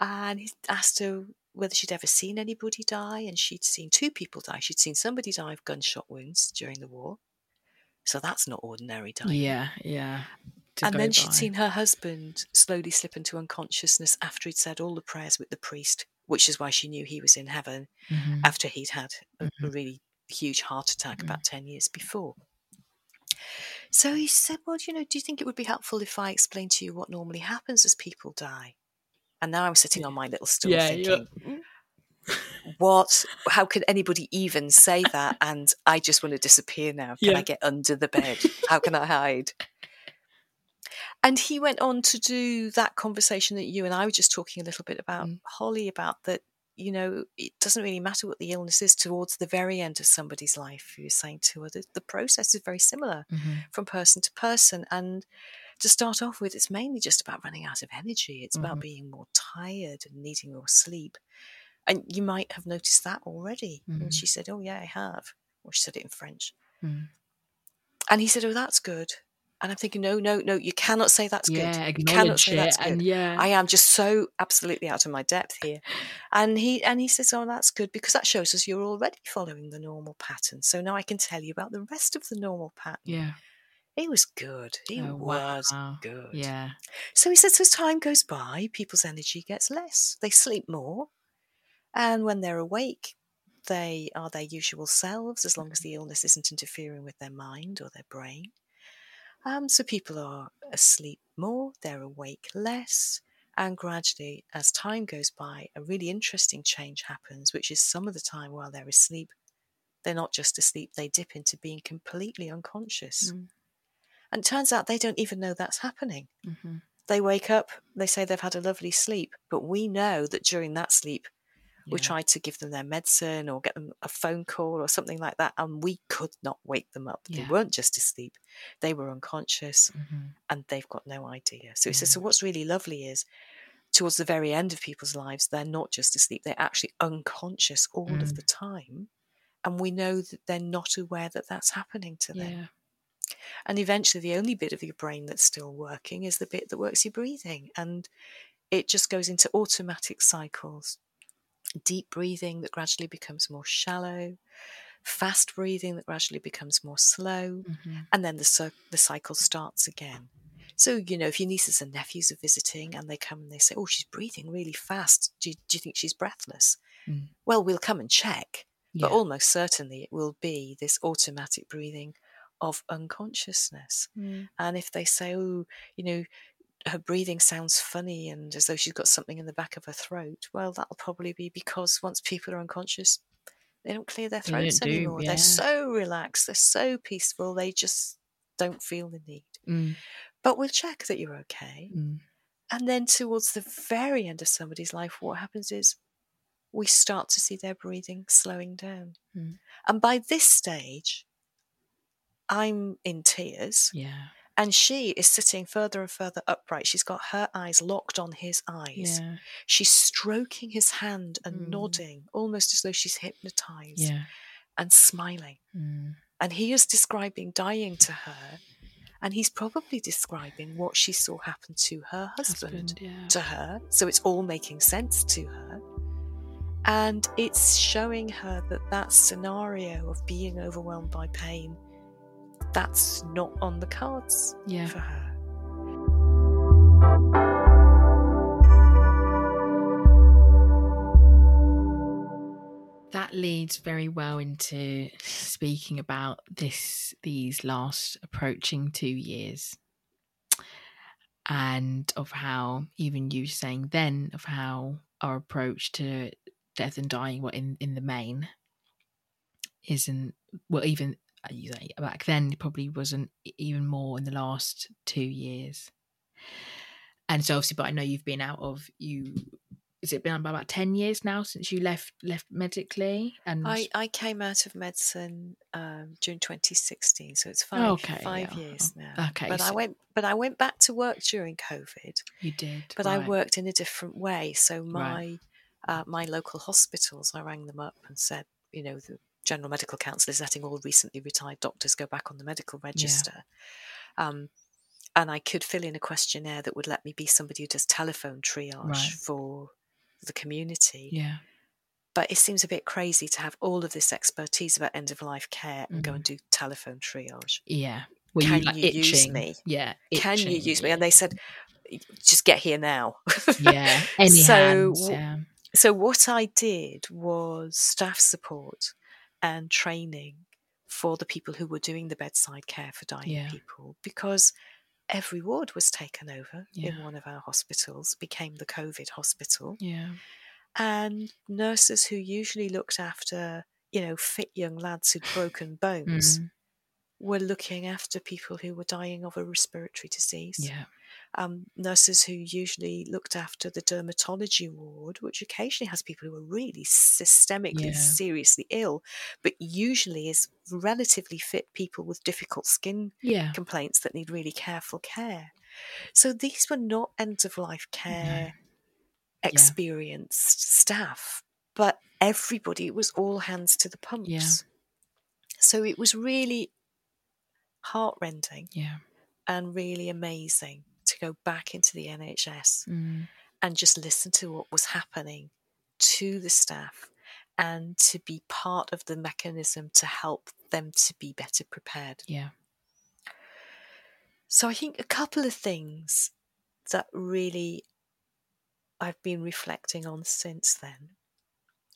And he asked her whether she'd ever seen anybody die, and she'd seen two people die. She'd seen somebody die of gunshot wounds during the war. So that's not ordinary dying. yeah yeah And then she'd seen her husband slowly slip into unconsciousness after he'd said all the prayers with the priest, which is why she knew he was in heaven Mhm. after he'd had a, a Mhm. really huge heart attack Mm. about 10 years before. So he said, Well, you know, do you think it would be helpful if I explained to you what normally happens as people die? And now I'm sitting on my little stool yeah you're- thinking, What? How can anybody even say that? And I just want to disappear now. Can Yeah. I get under the bed? How can I hide? and he went on to do that conversation that you and I were just talking a little bit about, Mm. Hollie, about that, you know, it doesn't really matter what the illness is towards the very end of somebody's life. Was saying to her that the process is very similar Mhm. from person to person. And to start off with, it's mainly just about running out of energy. It's about Mhm. being more tired and needing more sleep. And you might have noticed that already. Mhm. And she said, Oh, yeah, I have. Well, she said it in French. Mm. And he said, Oh, that's good. And I'm thinking, No, no, no, you cannot say that's yeah, good. You cannot say it, that's good. and yeah, I am just so absolutely out of my depth here. And he and he says, Oh, that's good because that shows us you're already following the normal pattern. So now I can tell you about the rest of the normal pattern. yeah, He was good. He Oh, was wow. good. yeah, So he says as time goes by, people's energy gets less. They sleep more. And when they're awake, they are their usual selves as long as the illness isn't interfering with their mind or their brain. Um, so people are asleep more, they're awake less. And gradually, as time goes by, a really interesting change happens, which is some of the time while they're asleep, they're not just asleep, they dip into being completely unconscious. Mm. And it turns out they don't even know that's happening. hmm They wake up, they say they've had a lovely sleep, but we know that during that sleep, we Yeah. tried to give them their medicine or get them a phone call or something like that, and we could not wake them up. They weren't just asleep, they were unconscious Mhm. and they've got no idea. So he says, Mm. so what's really lovely is towards the very end of people's lives, they're not just asleep, they're actually unconscious all of Mm. the time. And we know that they're not aware that that's happening to them. Yeah, And eventually, the only bit of your brain that's still working is the bit that works your breathing. And it just goes into automatic cycles deep breathing that gradually becomes more shallow, fast breathing that gradually becomes more slow, Mhm. and then the, the cycle starts again. So, you know, if your nieces and nephews are visiting and they come and they say, Oh, she's breathing really fast, do you, do you think she's breathless? Mm. Well, we'll come and check. But almost certainly it will be this automatic breathing of unconsciousness. Mm. And if they say, oh, you know, her breathing sounds funny and as though she's got something in the back of her throat, well, that'll probably be because once people are unconscious, they don't clear their throats do, anymore. yeah. They're so relaxed, they're so peaceful, they just don't feel the need. Mm. But we'll check that you're okay. Mm. And then towards the very end of somebody's life, what happens is we start to see their breathing slowing down. Mm. And by this stage, I'm in tears, yeah, and she is sitting further and further upright. She's got her eyes locked on his eyes. yeah, She's stroking his hand and Mm. nodding, almost as though she's hypnotized, yeah, and smiling. mm. And he is describing dying to her, and he's probably describing what she saw happen to her husband, Husband, yeah. to her. So it's all making sense to her. And it's showing her that that scenario of being overwhelmed by pain, that's not on the cards yeah. for her. that leads very well into speaking about this these last approaching two years and of how even you saying then of how our approach to death and dying what in in the main isn't well even back then it probably wasn't even more in the last two years and so obviously but i know you've been out of you has it been about 10 years now since you left left medically and I, I came out of medicine um, June 2016, so it's five Okay, five yeah. years now. Okay, but I went but I went back to work during COVID, you did but I worked in a different way. So my Right. uh, my local hospitals, I rang them up and said, you know, the General Medical Council is letting all recently retired doctors go back on the medical register. Um, and I could fill in a questionnaire that would let me be somebody who does telephone triage Right. for the community yeah but it seems a bit crazy to have all of this expertise about end of life care and go Mhm. and do telephone triage. yeah were Can you you use itching me? yeah Can you use me? And they said, just get here now. yeah any so, hands yeah so what I did was staff support and training for the people who were doing the bedside care for dying Yeah. people because every ward was taken over yeah. in one of our hospitals, became the COVID hospital. yeah and nurses who usually looked after you know fit young lads who'd broken bones Mhm. were looking after people who were dying of a respiratory disease yeah um, nurses who usually looked after the dermatology ward, which occasionally has people who are really systemically Yeah. seriously ill, but usually is relatively fit people with difficult skin Yeah. complaints that need really careful care. So these were not end of life care experienced staff, but everybody, it was all hands to the pumps. So it was really heartrending Yeah. and really amazing to go back into the NHS Mm. and just listen to what was happening to the staff and to be part of the mechanism to help them to be better prepared. Yeah. So I think a couple of things that really I've been reflecting on since then.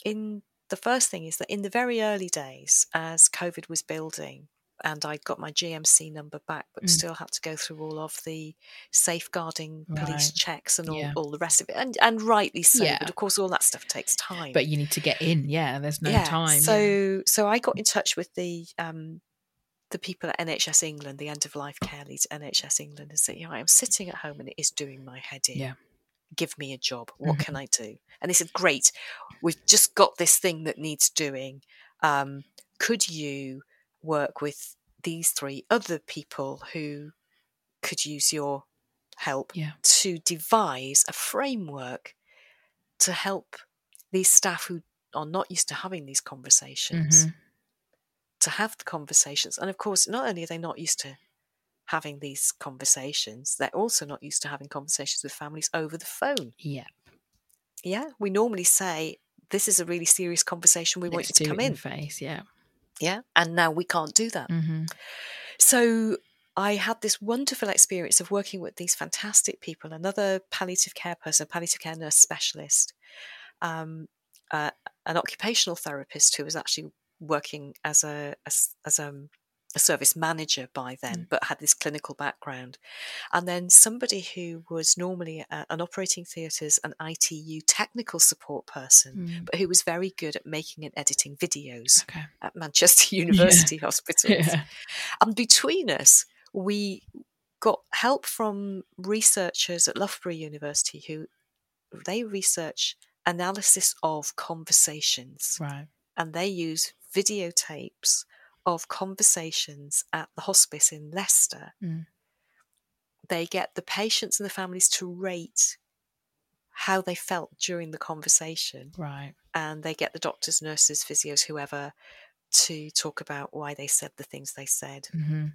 In the first thing is that in the very early days, as COVID was building, and I got my GMC number back, but Mm. still had to go through all of the safeguarding police Right. checks and all, Yeah. all the rest of it, and and rightly so. Yeah. But of course, all that stuff takes time. But you need to get in. Yeah. There's no yeah, time. So yeah. so I got in touch with the um the people at NHS England, the end of life care leads at NHS England, and said, you know, I'm sitting at home and it is doing my head in. Yeah. Give me a job. What Mhm. can I do? And they said, Great, we've just got this thing that needs doing. Um, could you work with these three other people who could use your help Yeah. to devise a framework to help these staff who are not used to having these conversations Mhm. to have the conversations. And of course, not only are they not used to having these conversations, they're also not used to having conversations with families over the phone. Yeah. Yeah, we normally say, This is a really serious conversation. We want Let's you to come in. face. Yeah. Yeah. And now we can't do that. hmm So I had this wonderful experience of working with these fantastic people, another palliative care person, palliative care nurse specialist, um, uh, an occupational therapist who was actually working as a as, as um, a service manager by then, but had this clinical background, and then somebody who was normally a, an operating theatres and ITU technical support person, Mm. but who was very good at making and editing videos Okay. at Manchester University Hospitals. Yeah. And between us, we got help from researchers at Loughborough University who they research analysis of conversations Right. and they use videotapes of conversations at the hospice in Leicester. Mm. They get the patients and the families to rate how they felt during the conversation Right. and they get the doctors, nurses, physios, whoever to talk about why they said the things they said. hmm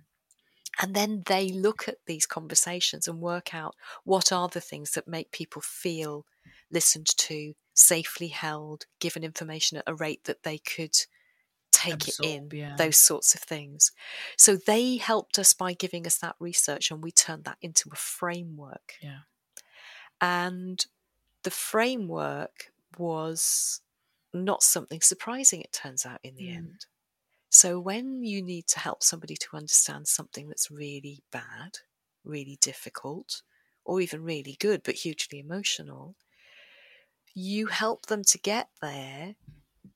And then they look at these conversations and work out what are the things that make people feel listened to, safely held, given information at a rate that they could take it in, yeah. those sorts of things. So they helped us by giving us that research and we turned that into a framework. Yeah. And the framework was not something surprising, it turns out, in the Mm. end. So when you need to help somebody to understand something that's really bad, really difficult, or even really good but hugely emotional, you help them to get there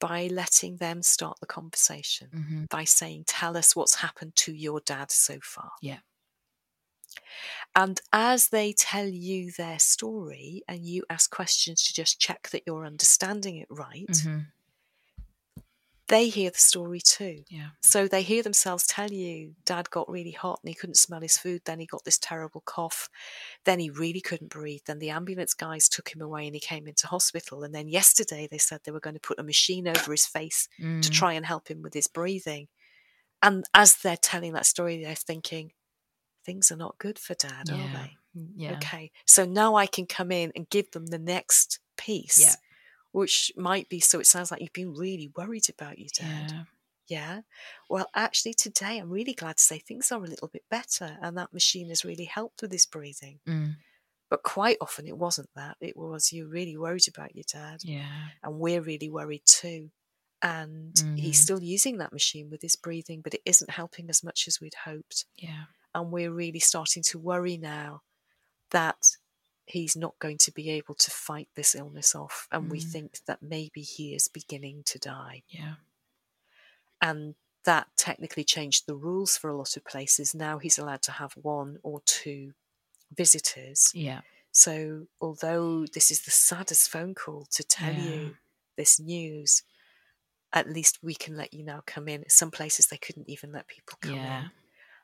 by letting them start the conversation, hmm by saying, Tell us what's happened to your dad so far. Yeah. And as they tell you their story and you ask questions to just check that you're understanding it right, hmm they hear the story too. Yeah. So they hear themselves tell you, Dad got really hot and he couldn't smell his food. Then he got this terrible cough. Then he really couldn't breathe. Then the ambulance guys took him away and he came into hospital. And then yesterday they said they were going to put a machine over his face to Mm. try and help him with his breathing. And as they're telling that story, they're thinking, things are not good for Dad, are they? Yeah. Okay. So now I can come in and give them the next piece. Yeah. Which might be so it sounds like you've been really worried about your dad. Yeah. Yeah. Well, actually, today I'm really glad to say things are a little bit better, and that machine has really helped with his breathing. Mm. But quite often it wasn't that. It was you're really worried about your dad, Yeah. and we're really worried too. And he's Mhm. still using that machine with his breathing, but it isn't helping as much as we'd hoped. Yeah. And we're really starting to worry now that he's not going to be able to fight this illness off. And we Mm. think that maybe he is beginning to die. Yeah. and that technically changed the rules for a lot of places. Now he's allowed to have one or two visitors. Yeah. So, although this is the saddest phone call to tell Yeah. you this news, at least we can let you now come in. Some places they couldn't even let people come Yeah. in.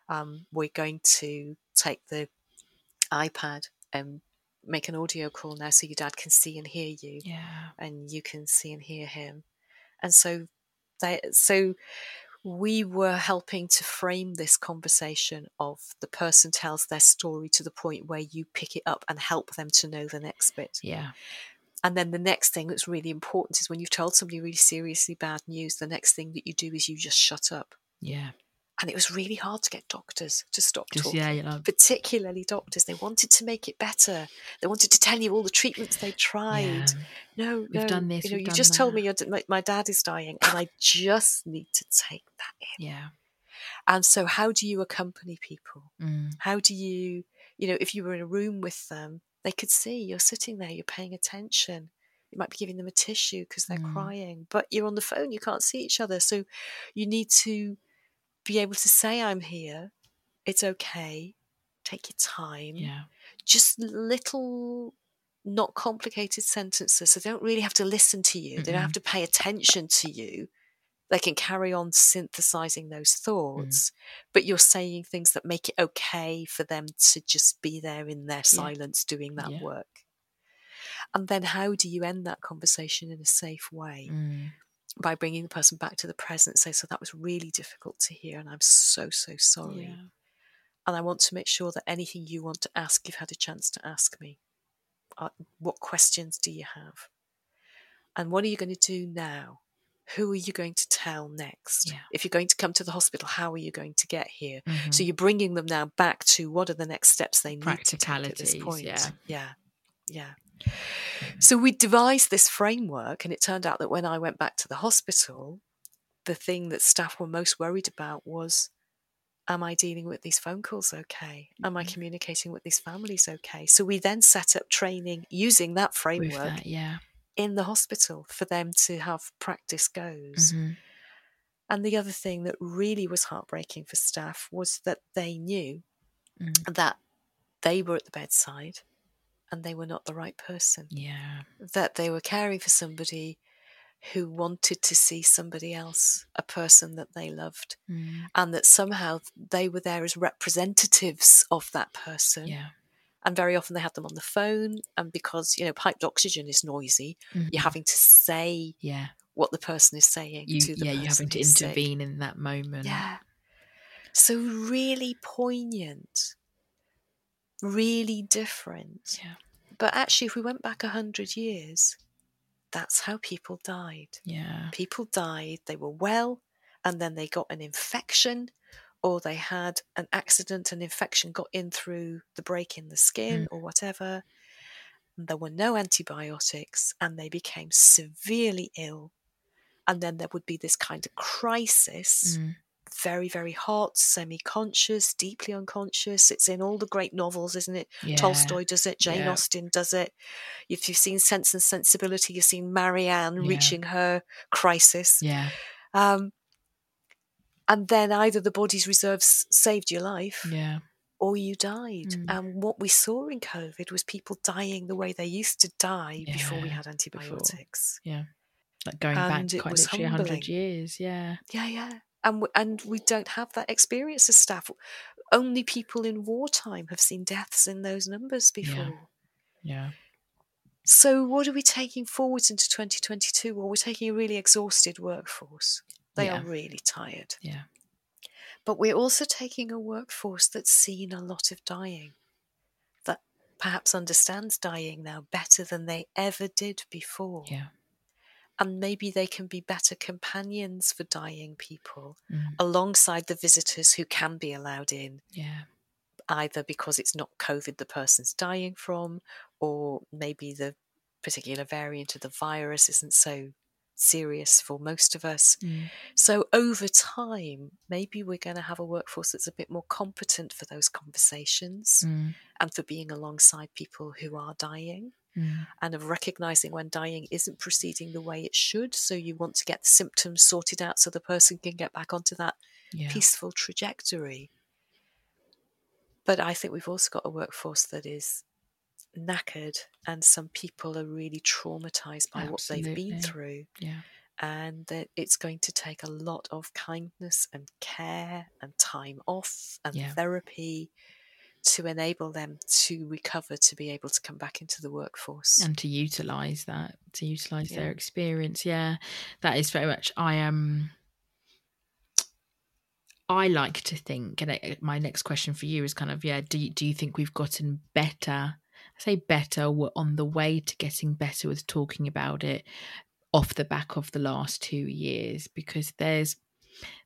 Um, we're going to take the iPad and make an audio call now so your dad can see and hear you Yeah. and you can see and hear him. And so they so we were helping to frame this conversation of the person tells their story to the point where you pick it up and help them to know the next bit. Yeah. And then the next thing that's really important is when you've told somebody really seriously bad news, the next thing that you do is you just shut up. Yeah. And it was really hard to get doctors to stop Just talking yeah, you know, particularly doctors. They wanted to make it better. They wanted to tell you all the treatments they tried. Yeah. No, We've no, done this, You know, you just told me that. your, my, my dad is dying, and I just need to take that in. Yeah. And so, how do you accompany people? Mm. How do you, you know, if you were in a room with them, they could see you're sitting there, you're paying attention. You might be giving them a tissue because they're Mm. crying, but you're on the phone, you can't see each other. So, you need to be able to say, I'm here, it's okay, take your time. Yeah. just little not complicated sentences. So they don't really have to listen to you. They don't have to pay attention to you. They can carry on synthesizing those thoughts but you're saying things that make it okay for them to just be there in their silence doing that Yeah. work. And then how do you end that conversation in a safe way? Mm. By bringing the person back to the present say so that was really difficult to hear and i'm so so sorry Yeah. and I want to make sure that anything you want to ask, you've had a chance to ask me. Uh, what questions do you have? And what are you going to do now? Who are you going to tell next? Yeah. If you're going to come to the hospital, how are you going to get here? Mhm. So you're bringing them now back to what are the next steps they need to take at this point. yeah. yeah, yeah. So we devised this framework, and it turned out that when I went back to the hospital, the thing that staff were most worried about was am I dealing with these phone calls okay? Am I Mm-hmm. communicating with these families okay? So we then set up training using that framework that, yeah. in the hospital for them to have practice goes. Mhm. And the other thing that really was heartbreaking for staff was that they knew Mm. that they were at the bedside and they were not the right person, Yeah. that they were caring for somebody who wanted to see somebody else, a person that they loved, Mm. and that somehow they were there as representatives of that person. Yeah. And very often they had them on the phone, and because you know piped oxygen is noisy, Mhm. you're having to say Yeah. what the person is saying You, to the yeah, you're having to who's sick. intervene in that moment. Yeah. So really poignant, really different. Yeah. But actually, if we went back a hundred years, that's how people died. Yeah. People died, they were well, and then they got an infection, or they had an accident, an infection got in through the break in the skin, or whatever. And there were no antibiotics, and they became severely ill. And then there would be this kind of crisis Mm. Very, very hot, semi conscious, deeply unconscious. It's in all the great novels, isn't it? Yeah. Tolstoy does it, Jane Yeah. Austen does it. If you've seen Sense and Sensibility, you've seen Marianne Yeah. reaching her crisis. Yeah. Um, and then either the body's reserves saved your life Yeah. or you died. Mm. And what we saw in COVID was people dying the way they used to die before we had antibiotics. Yeah. Like going And back quite literally a humbling. hundred years. Yeah. Yeah, yeah. And we, and we don't have that experience as staff. Only people in wartime have seen deaths in those numbers before. Yeah. So what are we taking forwards into 2022? Well, we're taking a really exhausted workforce. They Yeah. are really tired. Yeah. But we're also taking a workforce that's seen a lot of dying, that perhaps understands dying now better than they ever did before. Yeah. And maybe they can be better companions for dying people Mm. alongside the visitors who can be allowed in, Yeah. either because it's not COVID the person's dying from, or maybe the particular variant of the virus isn't so serious for most of us. Mm. So, over time, maybe we're going to have a workforce that's a bit more competent for those conversations Mm. and for being alongside people who are dying Mm. and of recognizing when dying isn't proceeding the way it should. So, you want to get the symptoms sorted out so the person can get back onto that Yeah. peaceful trajectory. but I think we've also got a workforce that is knackered, and some people are really traumatized by what they've been through. Yeah. And that it's going to take a lot of kindness and care and time off and Yeah. therapy to enable them to recover to be able to come back into the workforce. and to utilize that to utilize their experience yeah that is very much i am i like to think and I, my next question for you is kind of yeah do you, do you think we've gotten better i say better we're on the way to getting better with talking about it off the back of the last two years because there's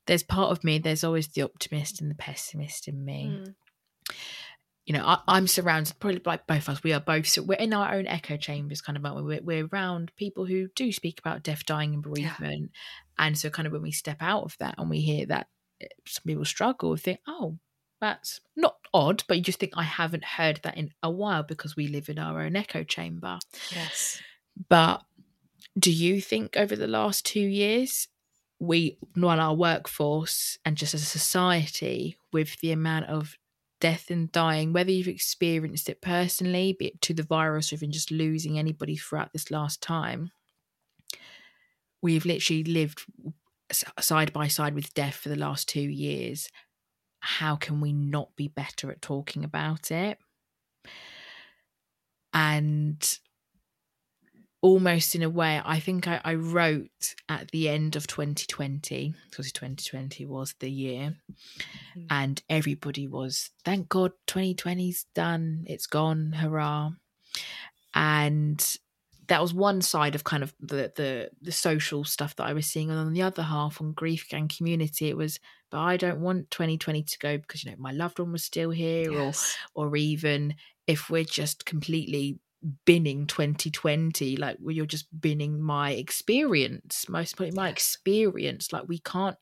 there's part of me there's always the optimist and the pessimist in me Mm. You know, I, I'm surrounded probably like both of us. We are both so we're in our own echo chambers, kind of. aren't we? We're, we're around people who do speak about death, dying, and bereavement, and so kind of when we step out of that and we hear that eh, some people struggle, we think, oh, that's not odd, but you just think I haven't heard that in a while because we live in our own echo chamber. Yes. But do you think over the last two years, we, on our workforce and just as a society, with the amount of death and dying, whether you've experienced it personally, be it to the virus or even just losing anybody throughout this last time, we've literally lived side by side with death for the last two years. How can we not be better at talking about it? And almost in a way, I think I, I wrote at the end of 2020, because 2020 was the year, Mm. and everybody was, thank God 2020's done, it's gone, hurrah. And that was one side of kind of the the the social stuff that I was seeing. And on the other half, on grief gang community, it was, but I don't want 2020 to go because you know my loved one was still here, Yes. or or even if we're just completely binning 2020 like well, you're just binning my experience most importantly my experience. Like we can't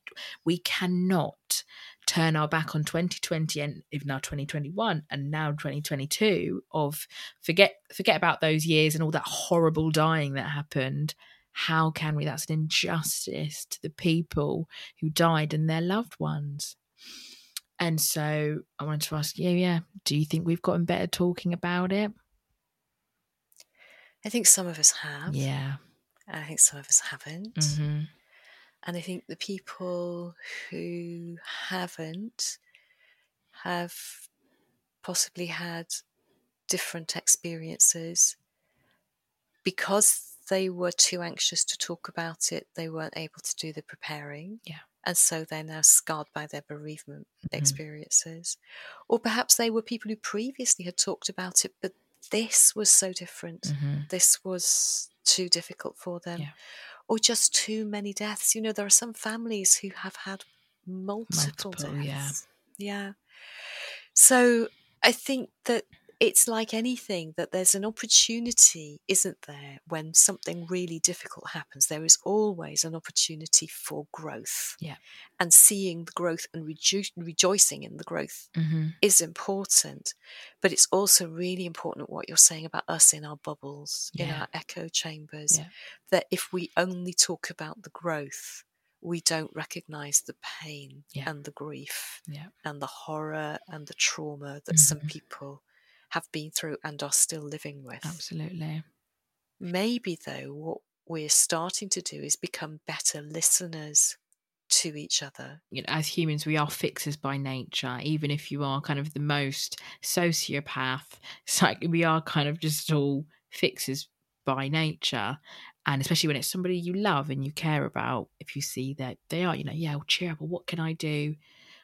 we cannot turn our back on 2020 and if now 2021 and now 2022 of forget forget about those years and all that horrible dying that happened. How can we? That's an injustice to the people who died and their loved ones. And so i wanted to ask you yeah do you think we've gotten better talking about it I think some of us have. yeah I think some of us haven't. hmm And I think the people who haven't have possibly had different experiences because they were too anxious to talk about it, they weren't able to do the preparing. Yeah. And so they're now scarred by their bereavement Mhm. experiences. Or perhaps they were people who previously had talked about it, but this was so different. hmm This was too difficult for them. Yeah. Or just too many deaths. You know, there are some families who have had multiple, Multiple, yeah. Yeah. So I think that it's like anything that there's an opportunity, isn't there, when something really difficult happens? There is always an opportunity for growth. Yeah. And seeing the growth and reju- rejoicing in the growth hmm is important, but it's also really important what you're saying about us in our bubbles, in our echo chambers. Yeah. That if we only talk about the growth, we don't recognize the pain Yeah. and the grief yeah and the horror and the trauma that some Mhm. people have been through and are still living with. absolutely Maybe, though, what we're starting to do is become better listeners to each other. you know, as humans, we are fixers by nature. Even if you are kind of the most sociopath, like we are kind of just all fixers by nature. And especially when it's somebody you love and you care about, if you see that they are, you know, yeah, well, cheer up. Well, what can I do?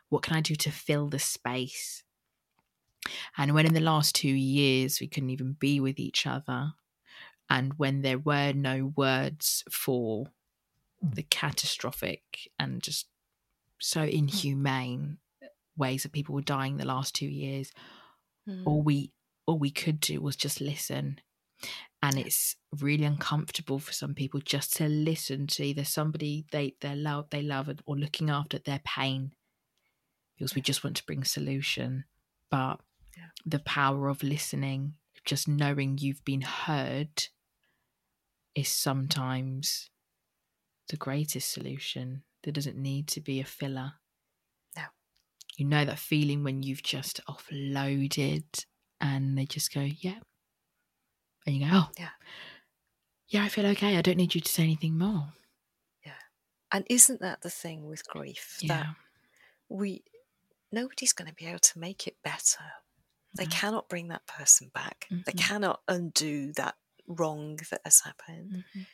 What can I do to fill the space? And when in the last two years we couldn't even be with each other, and when there were no words for the catastrophic and just so inhumane ways that people were dying the last two years Mm. all we all we could do was just listen. And it's really uncomfortable for some people just to listen to either somebody they they love they love or looking after their pain because we just want to bring solution. But Yeah. the power of listening just knowing you've been heard is sometimes the greatest solution there doesn't need to be a filler No. You know that feeling when you've just offloaded and they just go, yeah. And you go, oh, Yeah. yeah, I feel okay. I don't need you to say anything more. Yeah. And isn't that the thing with grief? That we nobody's going to be able to make it better. They No. cannot bring that person back. They Mhm. cannot undo that wrong that has happened. Mhm.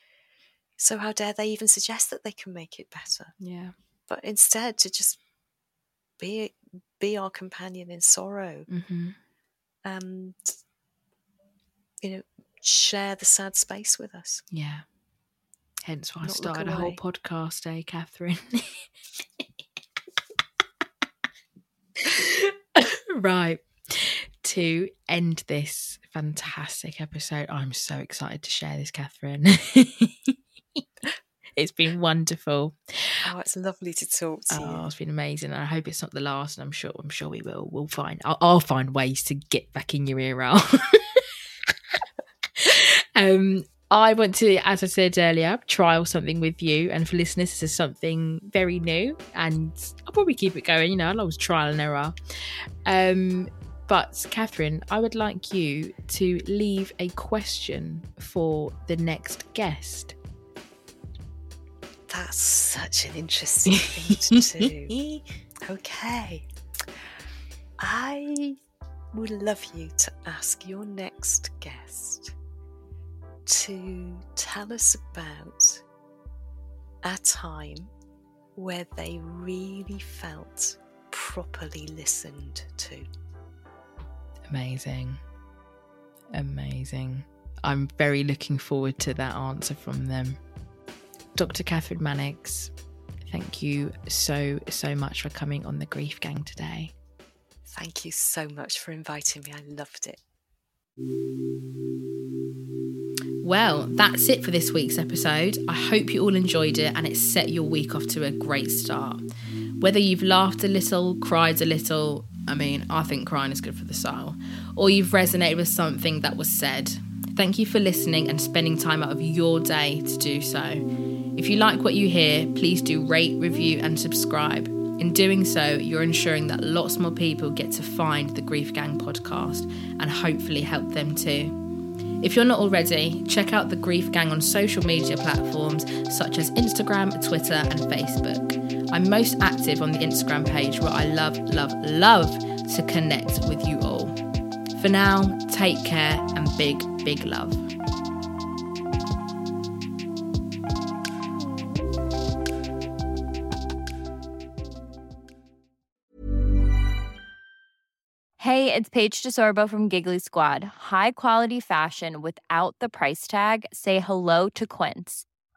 So how dare they even suggest that they can make it better? Yeah. But instead to just be be our companion in sorrow hmm and you know share the sad space with us. Yeah. Hence why I Not look started a whole podcast, eh, Kathryn? right. To end this fantastic episode, I'm so excited to share this, Kathryn. it's been wonderful. Oh, it's lovely to talk to Oh, you. it's been amazing. I hope it's not the last, and I'm sure I'm sure we will. We'll find. I'll, I'll find ways to get back in your ear out. um, I want to, as I said earlier, trial something with you, and for listeners, this is something very new, and I'll probably keep it going. You know, I'll always trial and error. Um, but Kathryn, I would like you to leave a question for the next guest. That's such an interesting thing to do. Okay. I would love you to ask your next guest to tell us about a time where they really felt properly listened to. Amazing. Amazing. I'm very looking forward to that answer from them. Dr. Kathryn Mannix, thank you so, so much for coming on the Grief Gang today. Thank you so much for inviting me. I loved it. Well, that's it for this week's episode. I hope you all enjoyed it and it set your week off to a great start. Whether you've laughed a little, cried a little, I mean, I think crying is good for the soul, or you've resonated with something that was said, thank you for listening and spending time out of your day to do so. If you like what you hear, please do rate, review, and subscribe. In doing so, you're ensuring that lots more people get to find the Grief Gang podcast and hopefully help them too. If you're not already, check out the Grief Gang on social media platforms such as Instagram, Twitter, and Facebook. I'm most active on the Instagram page where I love, love, love to connect with you all. For now, take care and big, big love. Hey, it's Paige DeSorbo from Giggly Squad. High quality fashion without the price tag. Say hello to Quince.